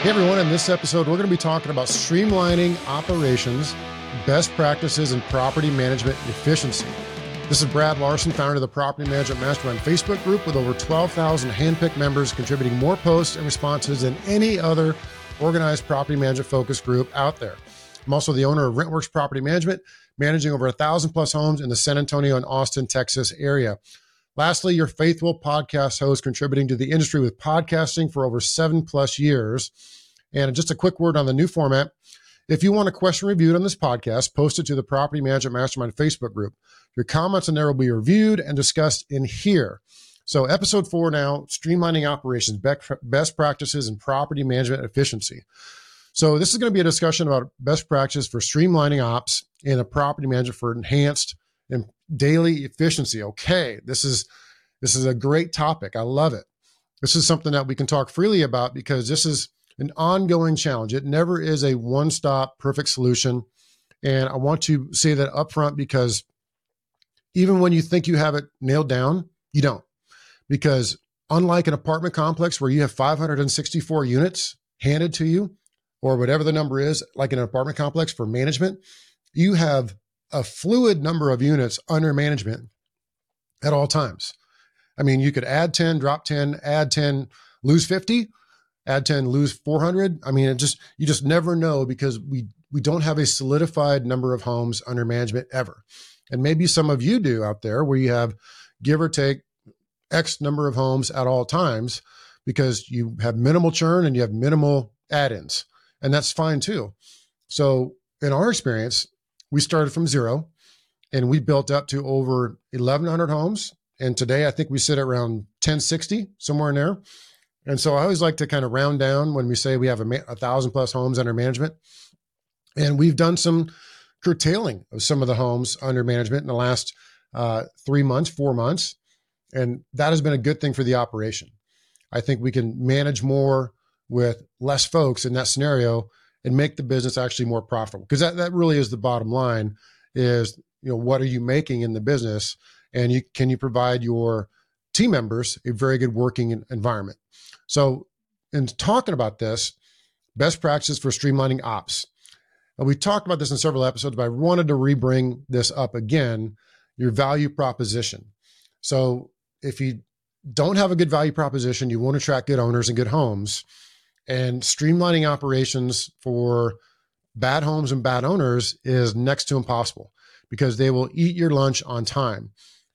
Hey everyone, in this episode, we're going to be talking about streamlining operations, best practices, and property management efficiency. This is Brad Larson, founder of the Property Management Mastermind Facebook group with over 12,000 handpicked members contributing more posts and responses than any other organized property management focus group out there. I'm also the owner of RentWerx Property Management, managing over a thousand plus homes in the San Antonio and Austin, Texas area. Lastly, your faithful podcast host contributing to the industry with podcasting for over seven plus years. And just a quick word on the new format. If you want a question reviewed on this podcast, post it to the Property Management Mastermind Facebook group. Your comments in there will be reviewed and discussed in here. So, episode four now streamlining operations, best practices, and property management efficiency. So, this is going to be a discussion about best practices for streamlining ops in a property management for enhanced daily efficiency. Okay, this is this is a great topic. I love it. This is something that we can talk freely about because this is an ongoing challenge. It never is a one-stop perfect solution. And I want to say that upfront because even when you think you have it nailed down, you don't. Because unlike an apartment complex where you have 564 units handed to you, or whatever the number is, like in an apartment complex for management, you have a fluid number of units under management at all times. I mean, you could add 10, drop 10, add 10, lose 50, add 10, lose 400. I mean, it just, you just never know because we, we don't have a solidified number of homes under management ever. And maybe some of you do out there where you have give or take X number of homes at all times because you have minimal churn and you have minimal add ins. And that's fine too. So, in our experience, we started from zero and we built up to over 1,100 homes. And today, I think we sit at around 1060, somewhere in there. And so I always like to kind of round down when we say we have a, a thousand plus homes under management. And we've done some curtailing of some of the homes under management in the last uh, three months, four months. And that has been a good thing for the operation. I think we can manage more with less folks in that scenario and make the business actually more profitable. Because that, that really is the bottom line is you know what are you making in the business? And you can you provide your team members a very good working environment? So in talking about this best practices for streamlining ops. And we talked about this in several episodes but i wanted to rebring this up again your value proposition. So if you don't have a good value proposition you won't attract good owners and good homes and streamlining operations for bad homes and bad owners is next to impossible because they will eat your lunch on time.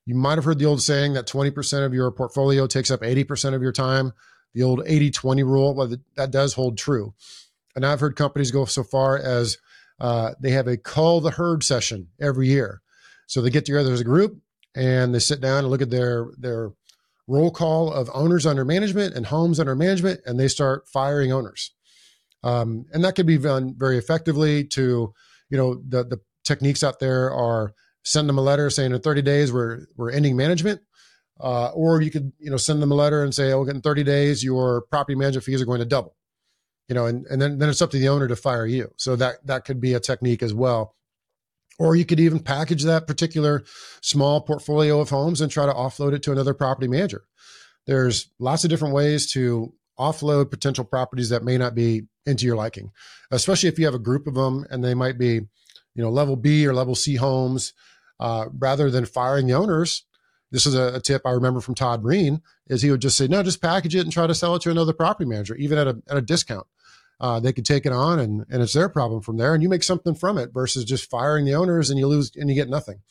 You might have heard the old saying that 20% of your portfolio takes up 80% of your time, the old 80 20 rule. Well, that does hold true. And I've heard companies go so far as uh, they have a call the herd session every year. So they get together as a group and they sit down and look at their, their roll call of owners under management and homes under management, and they start firing owners. Um, and that could be done very effectively to, you know, the, the techniques out there are send them a letter saying in 30 days we're, we're ending management. Uh, or you could, you know, send them a letter and say, oh, in 30 days, your property management fees are going to double, you know, and, and then, then it's up to the owner to fire you. So that, that could be a technique as well or you could even package that particular small portfolio of homes and try to offload it to another property manager. There's lots of different ways to offload potential properties that may not be into your liking, especially if you have a group of them and they might be, you know, level B or level C homes. Uh, rather than firing the owners, this is a, a, tip I remember from Todd Breen is he would just say, no, just package it and try to sell it to another property manager, even at a, at a discount uh, they could take it on and, and it's their problem from there. And you make something from it versus just firing the owners and you lose and you get nothing.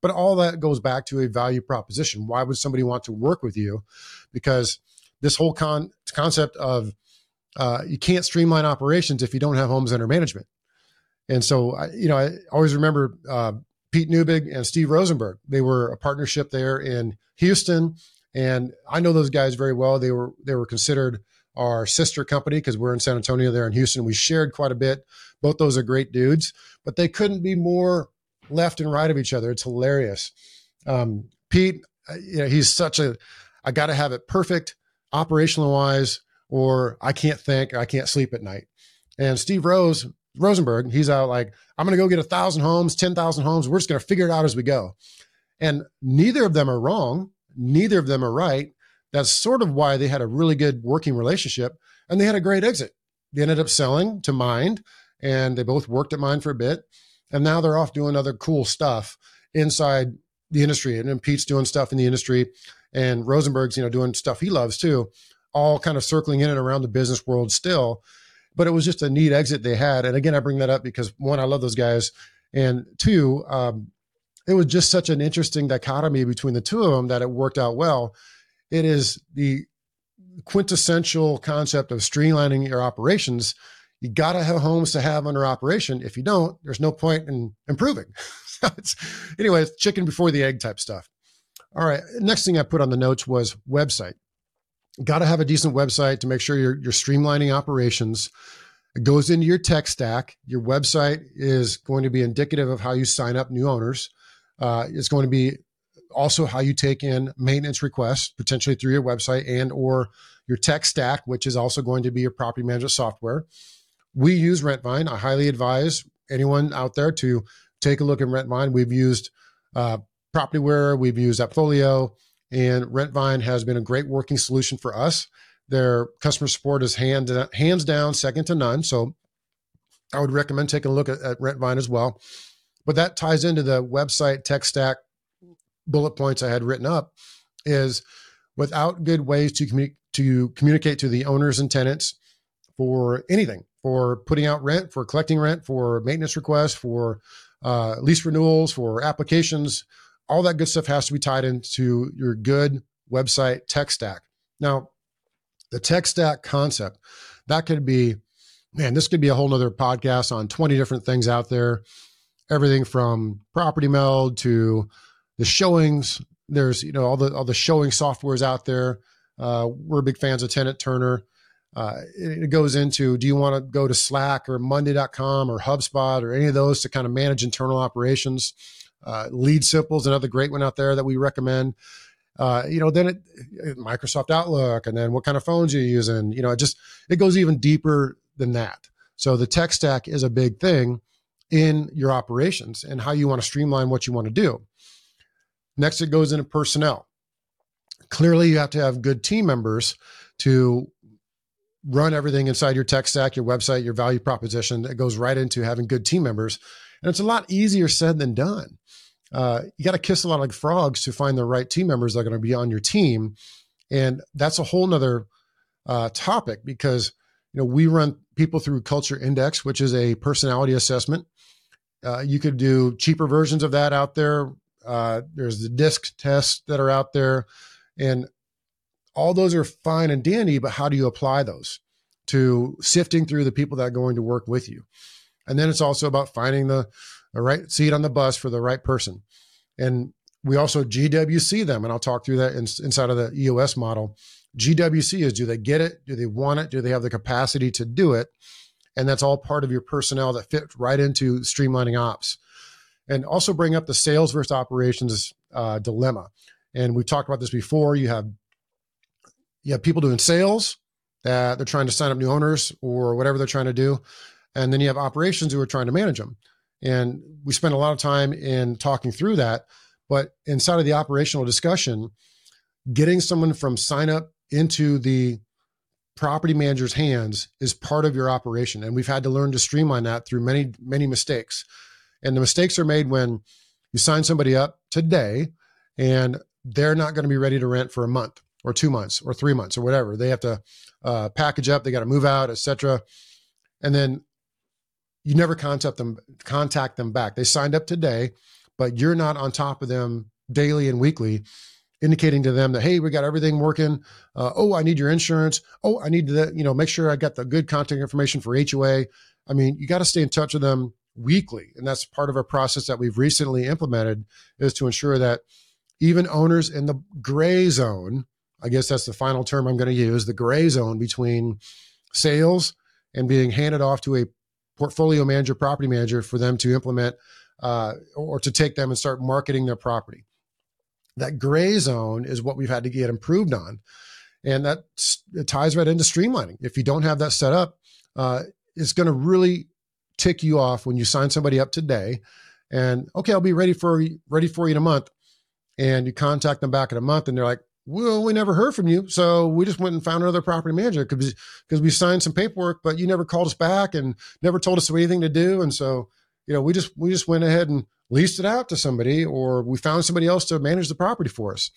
But all that goes back to a value proposition. Why would somebody want to work with you? Because this whole con- concept of uh, you can't streamline operations if you don't have homes under management. And so I, you know i always remember uh, pete Neubig and steve rosenberg. They were a partnership there in houston. And i know those guys very well. They were they were considered our sister company because we're in San Antonio, there in Houston. We shared quite a bit. Both those are great dudes, but they couldn't be more left and right of each other. It's hilarious. Um, Pete, uh, you know, he's such a, I got to have it perfect operational wise, or I can't think, I can't sleep at night. And Steve Rose, Rosenberg, he's out like, I'm going to go get a thousand homes, 10,000 homes. We're just going to figure it out as we go. And neither of them are wrong. Neither of them are right. That's sort of why they had a really good working relationship and they had a great exit. they ended up selling to Mynd, and they both worked at Mynd for a bit, and now they're off doing other cool stuff inside the industry. And then Pete's doing stuff in the industry, and Rosenberg's you know doing stuff he loves too, all kind of circling in and around the business world still. But it was just a neat exit they had. And again, I bring that up because one, I love those guys, and two, um, it was just such an interesting dichotomy between the two of them that it worked out well. It is the quintessential concept of streamlining your operations. You got to have homes to have under operation. If you don't, there's no point in improving. it's, anyway, it's chicken before the egg type stuff. All right. Next thing I put on the notes was website. Got to have a decent website to make sure you're, you're streamlining operations. It goes into your tech stack. Your website is going to be indicative of how you sign up new owners. Uh, it's going to be also how you take in maintenance requests potentially through your website and or your tech stack which is also going to be your property management software. We use rentvine i highly advise anyone out there to take a look at rentvine we've used uh, propertyware we've used appfolio and rentvine has been a great working solution for us. Their customer support is hand, hands down second to none so i would recommend taking a look at, at rentvine as well. But that ties into the website tech stack bullet points I had written up is without good ways to to communicate to the owners and tenants for anything, for putting out rent, for collecting rent, for maintenance requests, for uh, lease renewals, for applications, all that good stuff has to be tied into your good website tech stack. Now, the tech stack concept that could be, man, this could be a whole nother podcast on 20 different things out there. Everything from property meld to the showings. There's you know all the all the showing softwares out there. Uh, we're big fans of Tenant Turner. Uh, it, it, goes into do you want to go to Slack or Monday.com or HubSpot or any of those to kind of manage internal operations? Uh, Lead Simple's another great one out there that we recommend. Uh, you know, then it, Microsoft Outlook, and then what kind of phones you're using. You know, it just it goes even deeper than that. So the tech stack is a big thing in your operations and how you want to streamline what you want to do. Next, it goes into personnel. Clearly, you have to have good team members to run everything inside your tech stack, your website, your value proposition. It goes right into having good team members. And it's a lot easier said than done. Uh, you got to kiss a lot of frogs to find the right team members that are going to be on your team. And that's a whole nother uh, topic because you know we run people through culture index which is a personality assessment uh, you could do cheaper versions of that out there uh, there's the disc tests that are out there, and all those are fine and dandy. But how do you apply those to sifting through the people that are going to work with you? And then it's also about finding the, the right seat on the bus for the right person. And we also GWC them, and I'll talk through that in, inside of the EOS model. GWC is do they get it? Do they want it? Do they have the capacity to do it? And that's all part of your personnel that fit right into streamlining ops and also bring up the sales versus operations uh, dilemma. And we've talked about this before. You have you have people doing sales that they're trying to sign up new owners or whatever they're trying to do, and then you have operations who are trying to manage them. And we spend a lot of time in talking through that. But inside of the operational discussion, getting someone from sign up into the property manager's hands is part of your operation. And we've had to learn to streamline that through many, many mistakes. And the mistakes are made when you sign somebody up today and they're not going to be ready to rent for a month or two months or three months or whatever. They have to uh, package up, they got to move out, etc. And then you never contact them, contact them back. They signed up today, but you're not on top of them daily and weekly, indicating to them that hey, we got everything working. Uh, oh, I need your insurance. Oh, I need to you know make sure I got the good contact information for HOA. I mean, you got to stay in touch with them weekly. And that's part of a process that we've recently implemented is to ensure that even owners in the gray zone, I guess that's the final term I'm going to use, the gray zone between sales and being handed off to a portfolio manager, property manager for them to implement uh, or to take them and start marketing their property. That gray zone is what we've had to get improved on. And that ties right into streamlining. If you don't have that set up, uh, it's going to really tick you off when you sign somebody up today and okay i'll be ready for ready for you in a month and you contact them back in a month and they're like well, we never heard from you. So we just went and found another property manager because because we signed some paperwork, but you never called us back and never told us anything to do. And so, you know, we just we just went ahead and leased it out to somebody, or we found somebody else to manage the property for us.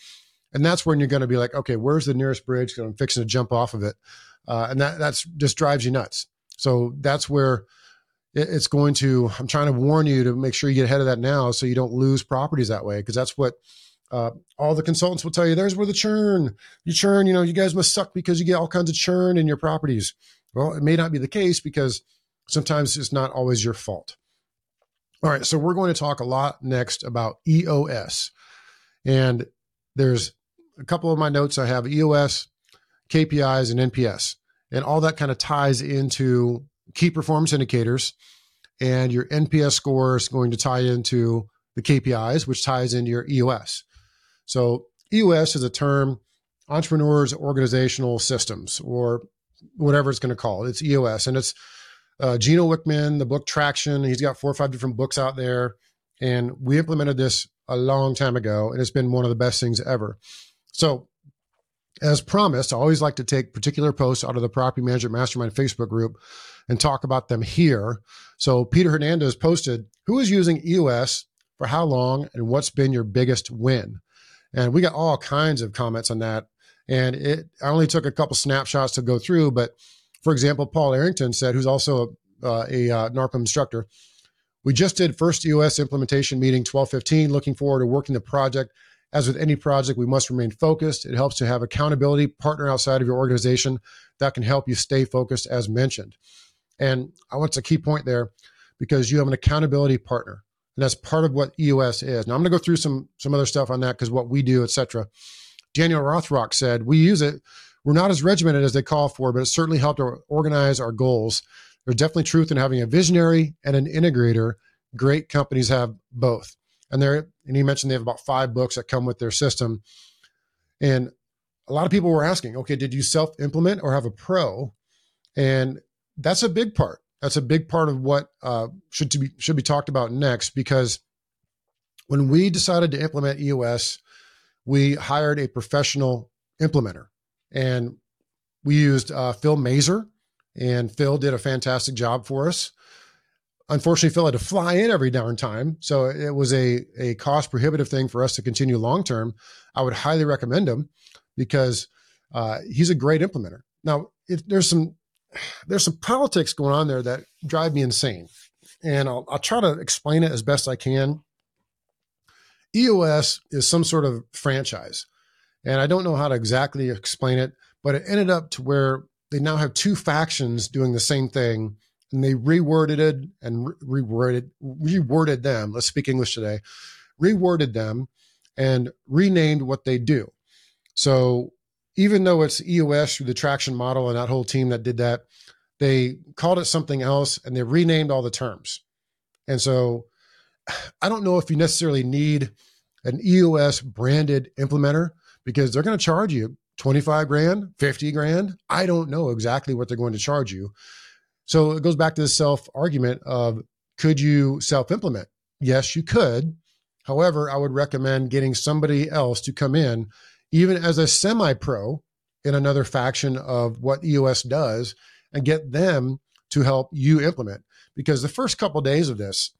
And that's when you're going to be like, okay, where's the nearest bridge? I'm fixing to jump off of it, uh, and that that's just drives you nuts. So that's where it's going to. I'm trying to warn you to make sure you get ahead of that now, so you don't lose properties that way, because that's what uh, all the consultants will tell you there's where the churn, you churn, you know, you guys must suck because you get all kinds of churn in your properties. Well, it may not be the case because sometimes it's not always your fault. All right, so we're going to talk a lot next about EOS. And there's a couple of my notes I have EOS, KPIs, and NPS. And all that kind of ties into key performance indicators. And your NPS score is going to tie into the KPIs, which ties into your EOS. So EOS is a term, entrepreneurs organizational systems, or whatever it's going to call it. It's EOS, and it's uh, Gino Wickman, the book Traction. He's got four or five different books out there, and we implemented this a long time ago, and it's been one of the best things ever. So, as promised, I always like to take particular posts out of the Property Management Mastermind Facebook group and talk about them here. So, Peter Hernandez posted, "Who is using EOS for how long, and what's been your biggest win?" And we got all kinds of comments on that. And it, I only took a couple snapshots to go through, but for example, Paul Arrington said, who's also uh, a uh, instructor, we just did first EOS implementation meeting 1215, looking forward to working the project. As with any project, we must remain focused. It helps to have accountability partner outside of your organization that can help you stay focused as mentioned. And I want to key point there because you have an accountability partner. And that's part of what EOS is. Now I'm going to go through some some other stuff on that because what we do, etc. Daniel Rothrock said we use it. We're not as regimented as they call for, but it certainly helped organize our goals. There's definitely truth in having a visionary and an integrator. Great companies have both. And there, and he mentioned they have about five books that come with their system. And a lot of people were asking, okay, did you self implement or have a pro? And that's a big part that's a big part of what uh, should to be should be talked about next because when we decided to implement EOS, we hired a professional implementer, and we used uh, Phil Mazer, and Phil did a fantastic job for us. Unfortunately, Phil had to fly in every darn time, so it was a a cost prohibitive thing for us to continue long term. I would highly recommend him because uh, he's a great implementer. Now, there's some there's some politics going on there that drive me insane. And I'll, I'll try to explain it as best I can. EOS is some sort of franchise. And I don't know how to exactly explain it, but it ended up to where they now have two factions doing the same thing and they reworded it and re- reworded reworded them. Let's speak English today. Reworded them and renamed what they do. So even though it's EOS through the traction model and that whole team that did that, they called it something else and they renamed all the terms. And so I don't know if you necessarily need an EOS branded implementer because they're going to charge you 25 grand, 50 grand. I don't know exactly what they're going to charge you. So it goes back to the self argument of could you self implement? Yes, you could. However, I would recommend getting somebody else to come in even as a semi pro in another faction of what EOS does and get them to help you implement. Because the first couple of days of this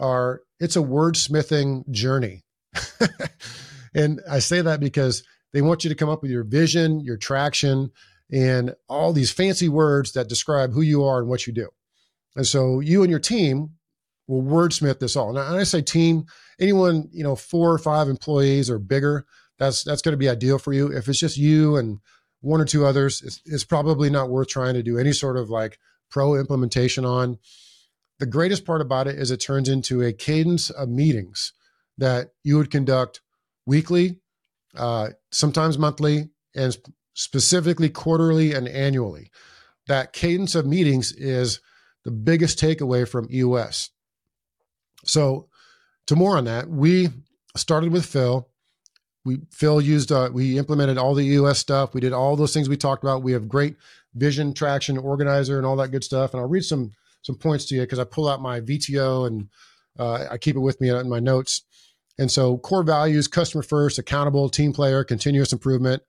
are, it's a wordsmithing journey. and I say that because they want you to come up with your vision, your traction, and all these fancy words that describe who you are and what you do. And so you and your team will wordsmith this all. Now, and I say team, anyone, you know, four or five employees or bigger, that's that's going to be ideal for you. If it's just you and one or two others, it's, it's probably not worth trying to do any sort of like pro implementation on. The greatest part about it is it turns into a cadence of meetings that you would conduct weekly, uh, sometimes monthly, and specifically quarterly and annually. That cadence of meetings is the biggest takeaway from EOS. So, to more on that, we started with Phil we Phil used uh, we implemented all the EOS stuff. We did all those things we talked about. We have great vision, traction, organizer, and all that good stuff. And I'll read some some points to you because I pull out my VTO and uh, I keep it with me in my notes. And so core values, customer first, accountable, team player, continuous improvement,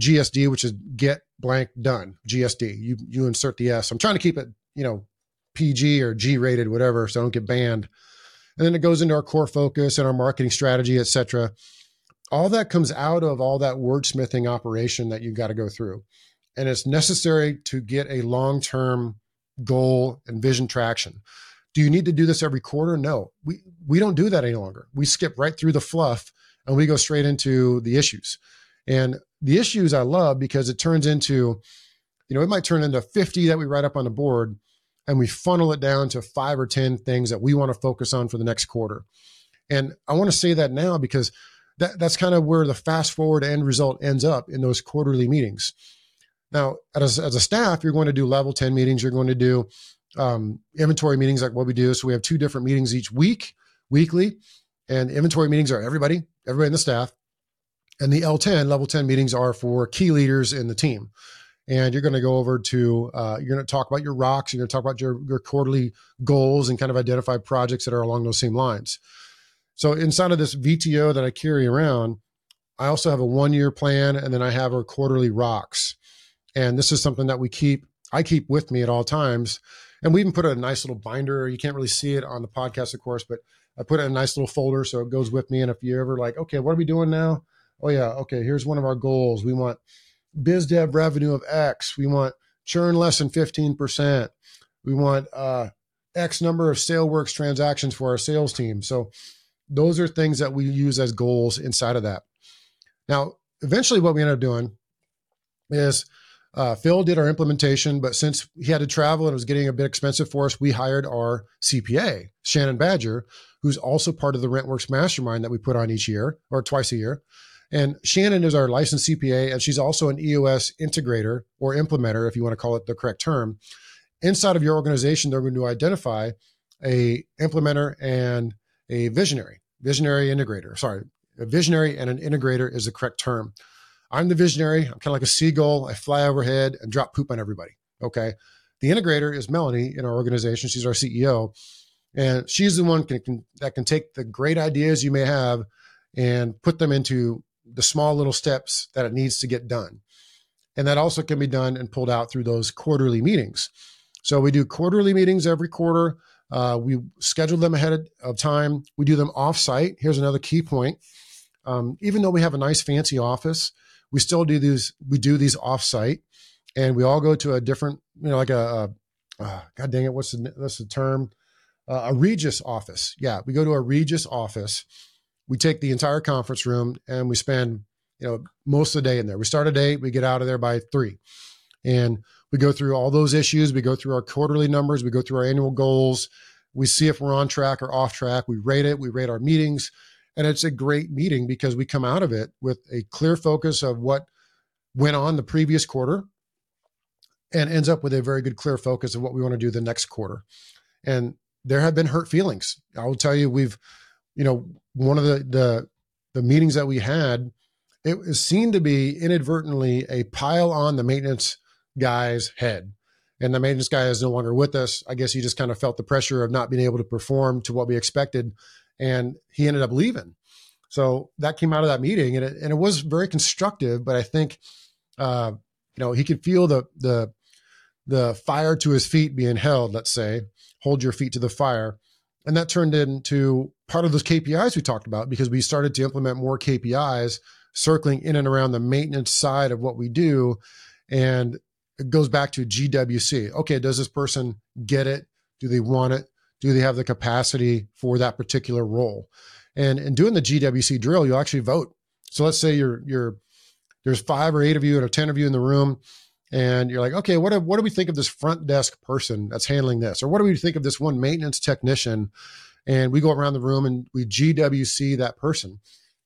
GSD, which is get blank done. GSD. You you insert the S. I'm trying to keep it, you know, PG or G rated, whatever, so I don't get banned. And then it goes into our core focus and our marketing strategy, et cetera. All that comes out of all that wordsmithing operation that you've got to go through. And it's necessary to get a long term goal and vision traction. Do you need to do this every quarter? No, we, we don't do that any longer. We skip right through the fluff and we go straight into the issues. And the issues I love because it turns into, you know, it might turn into 50 that we write up on the board and we funnel it down to five or 10 things that we want to focus on for the next quarter. And I want to say that now because that, that's kind of where the fast forward end result ends up in those quarterly meetings. Now, as, as a staff, you're going to do level 10 meetings, you're going to do um, inventory meetings like what we do. So we have two different meetings each week, weekly. And inventory meetings are everybody, everybody in the staff. And the L10, level 10 meetings are for key leaders in the team. And you're going to go over to, uh, you're going to talk about your rocks, you're going to talk about your, your quarterly goals and kind of identify projects that are along those same lines. So inside of this VTO that I carry around, I also have a one year plan and then I have our quarterly rocks. And this is something that we keep, I keep with me at all times. And we even put a nice little binder. You can't really see it on the podcast, of course, but I put it in a nice little folder so it goes with me. And if you ever like, okay, what are we doing now? oh yeah, okay, here's one of our goals. We want biz dev revenue of X. We want churn less than 15%. We want uh, X number of SaleWorks transactions for our sales team. So those are things that we use as goals inside of that. Now, eventually what we ended up doing is uh, Phil did our implementation, but since he had to travel and it was getting a bit expensive for us, we hired our CPA, Shannon Badger, who's also part of the RentWerx Mastermind that we put on each year or twice a year. And Shannon is our licensed CPA, and she's also an EOS integrator or implementer, if you want to call it the correct term. Inside of your organization, they're going to identify a implementer and a visionary, visionary integrator. Sorry, a visionary and an integrator is the correct term. I'm the visionary. I'm kind of like a seagull. I fly overhead and drop poop on everybody. Okay. The integrator is Melanie in our organization. She's our CEO. And she's the one can, can, that can take the great ideas you may have and put them into the small little steps that it needs to get done. And that also can be done and pulled out through those quarterly meetings. So we do quarterly meetings every quarter. Uh, we schedule them ahead of time. We do them offsite. Here's another key point. Um, even though we have a nice fancy office, we still do these. We do these offsite, and we all go to a different, you know, like a, a uh, God dang it, what's the what's the term? Uh, a Regus office. Yeah, we go to a Regus office, we take the entire conference room and we spend you know most of the day in there we start at eight we get out of there by three and we go through all those issues. We go through our quarterly numbers. We go through our annual goals. We see if we're on track or off track. We rate it. We rate our meetings. And it's a great meeting because we come out of it with a clear focus of what went on the previous quarter and ends up with a very good clear focus of what we want to do the next quarter. And there have been hurt feelings. I will tell you we've you know, one of the the the meetings that we had, it seen to be inadvertently a pile on the maintenance guy's head. And the maintenance guy is no longer with us. I guess he just kind of felt the pressure of not being able to perform to what we expected. And he ended up leaving. So that came out of that meeting and it, and it was very constructive, but I think, uh, you know, he could feel the, the, the fire to his feet being held, let's say, hold your feet to the fire. And that turned into part of those KPIs we talked about because we started to implement more KPIs circling in and around the maintenance side of what we do. And it goes back to GWC. Okay, does this person get it? Do they want it? Do they have the capacity for that particular role? And in doing the GWC drill, you actually vote. So let's say you're you're there's five or eight of you or ten of you in the room, and you're like, okay, what do, what do we think of this front desk person that's handling this, or what do we think of this one maintenance technician? And we go around the room and we GWC that person,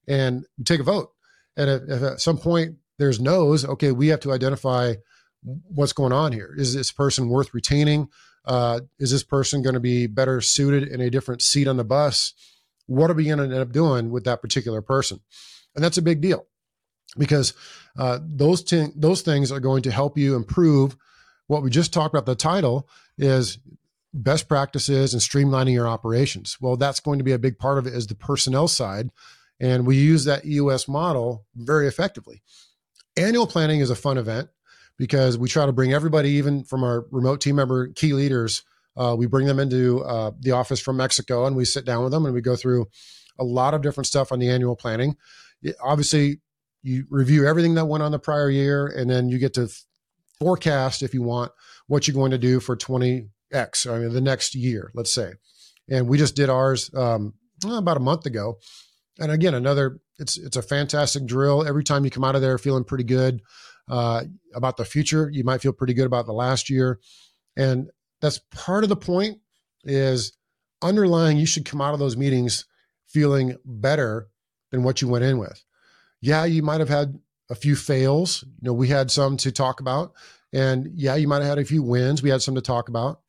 and we take a vote. And if, if at some point there's no's, okay, we have to identify what's going on here. Is this person worth retaining? Uh, is this person going to be better suited in a different seat on the bus? What are we going to end up doing with that particular person? And that's a big deal because uh, those those things are going to help you improve what we just talked about. The title is best practices and streamlining your operations. Well, that's going to be a big part of it is the personnel side. And we use that EOS model very effectively. Annual planning is a fun event because we try to bring everybody, even from our remote team member key leaders, uh, we bring them into uh, the office from Mexico and we sit down with them and we go through a lot of different stuff on the annual planning. It, obviously, you review everything that went on the prior year and then you get to forecast if you want what you're going to do for 20x i mean the next year let's say. And we just did ours um, about a month ago. And again another it's it's a fantastic drill. Every time you come out of there feeling pretty good uh, about the future. You might feel pretty good about the last year. And that's part of the point is underlying you should come out of those meetings feeling better than what you went in with. Yeah you might have had a few fails. You know we had some to talk about. And yeah you might have had a few wins. We had some to talk about.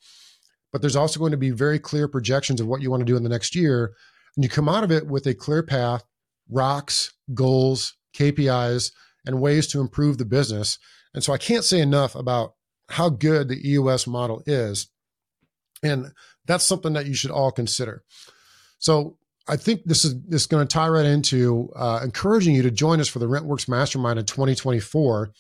But there's also going to be very clear projections of what you want to do in the next year. And you come out of it with a clear path rocks goals kpis and ways to improve the business and so i can't say enough about how good the eos model is and that's something that you should all consider so I think this is this is going to tie right into uh, encouraging you to join us for the RentWerx Mastermind in 2024.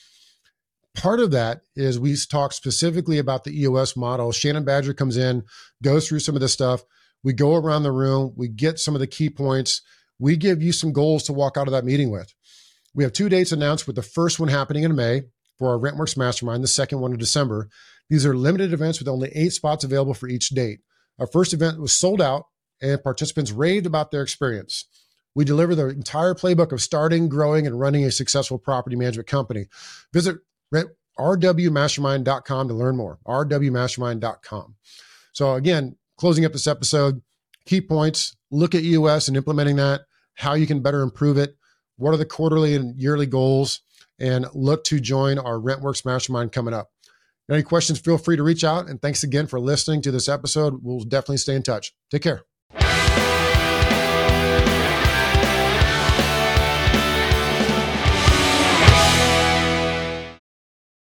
Part of that is we talk specifically about the EOS model. Shannon Badger comes in, goes through some of this stuff. We go around the room, we get some of the key points. We give you some goals to walk out of that meeting with. We have two dates announced, with the first one happening in May for our RentWerx Mastermind, the second one in December. These are limited events with only eight spots available for each date. Our first event was sold out and participants raved about their experience. We deliver the entire playbook of starting, growing, and running a successful property management company. Visit rwmastermind.com to learn more. rwmastermind.com. So, again, closing up this episode, key points look at EOS and implementing that, how you can better improve it, what are the quarterly and yearly goals, and look to join our RentWerx Mastermind coming up. Any questions, feel free to reach out. And thanks again for listening to this episode. We'll definitely stay in touch. Take care.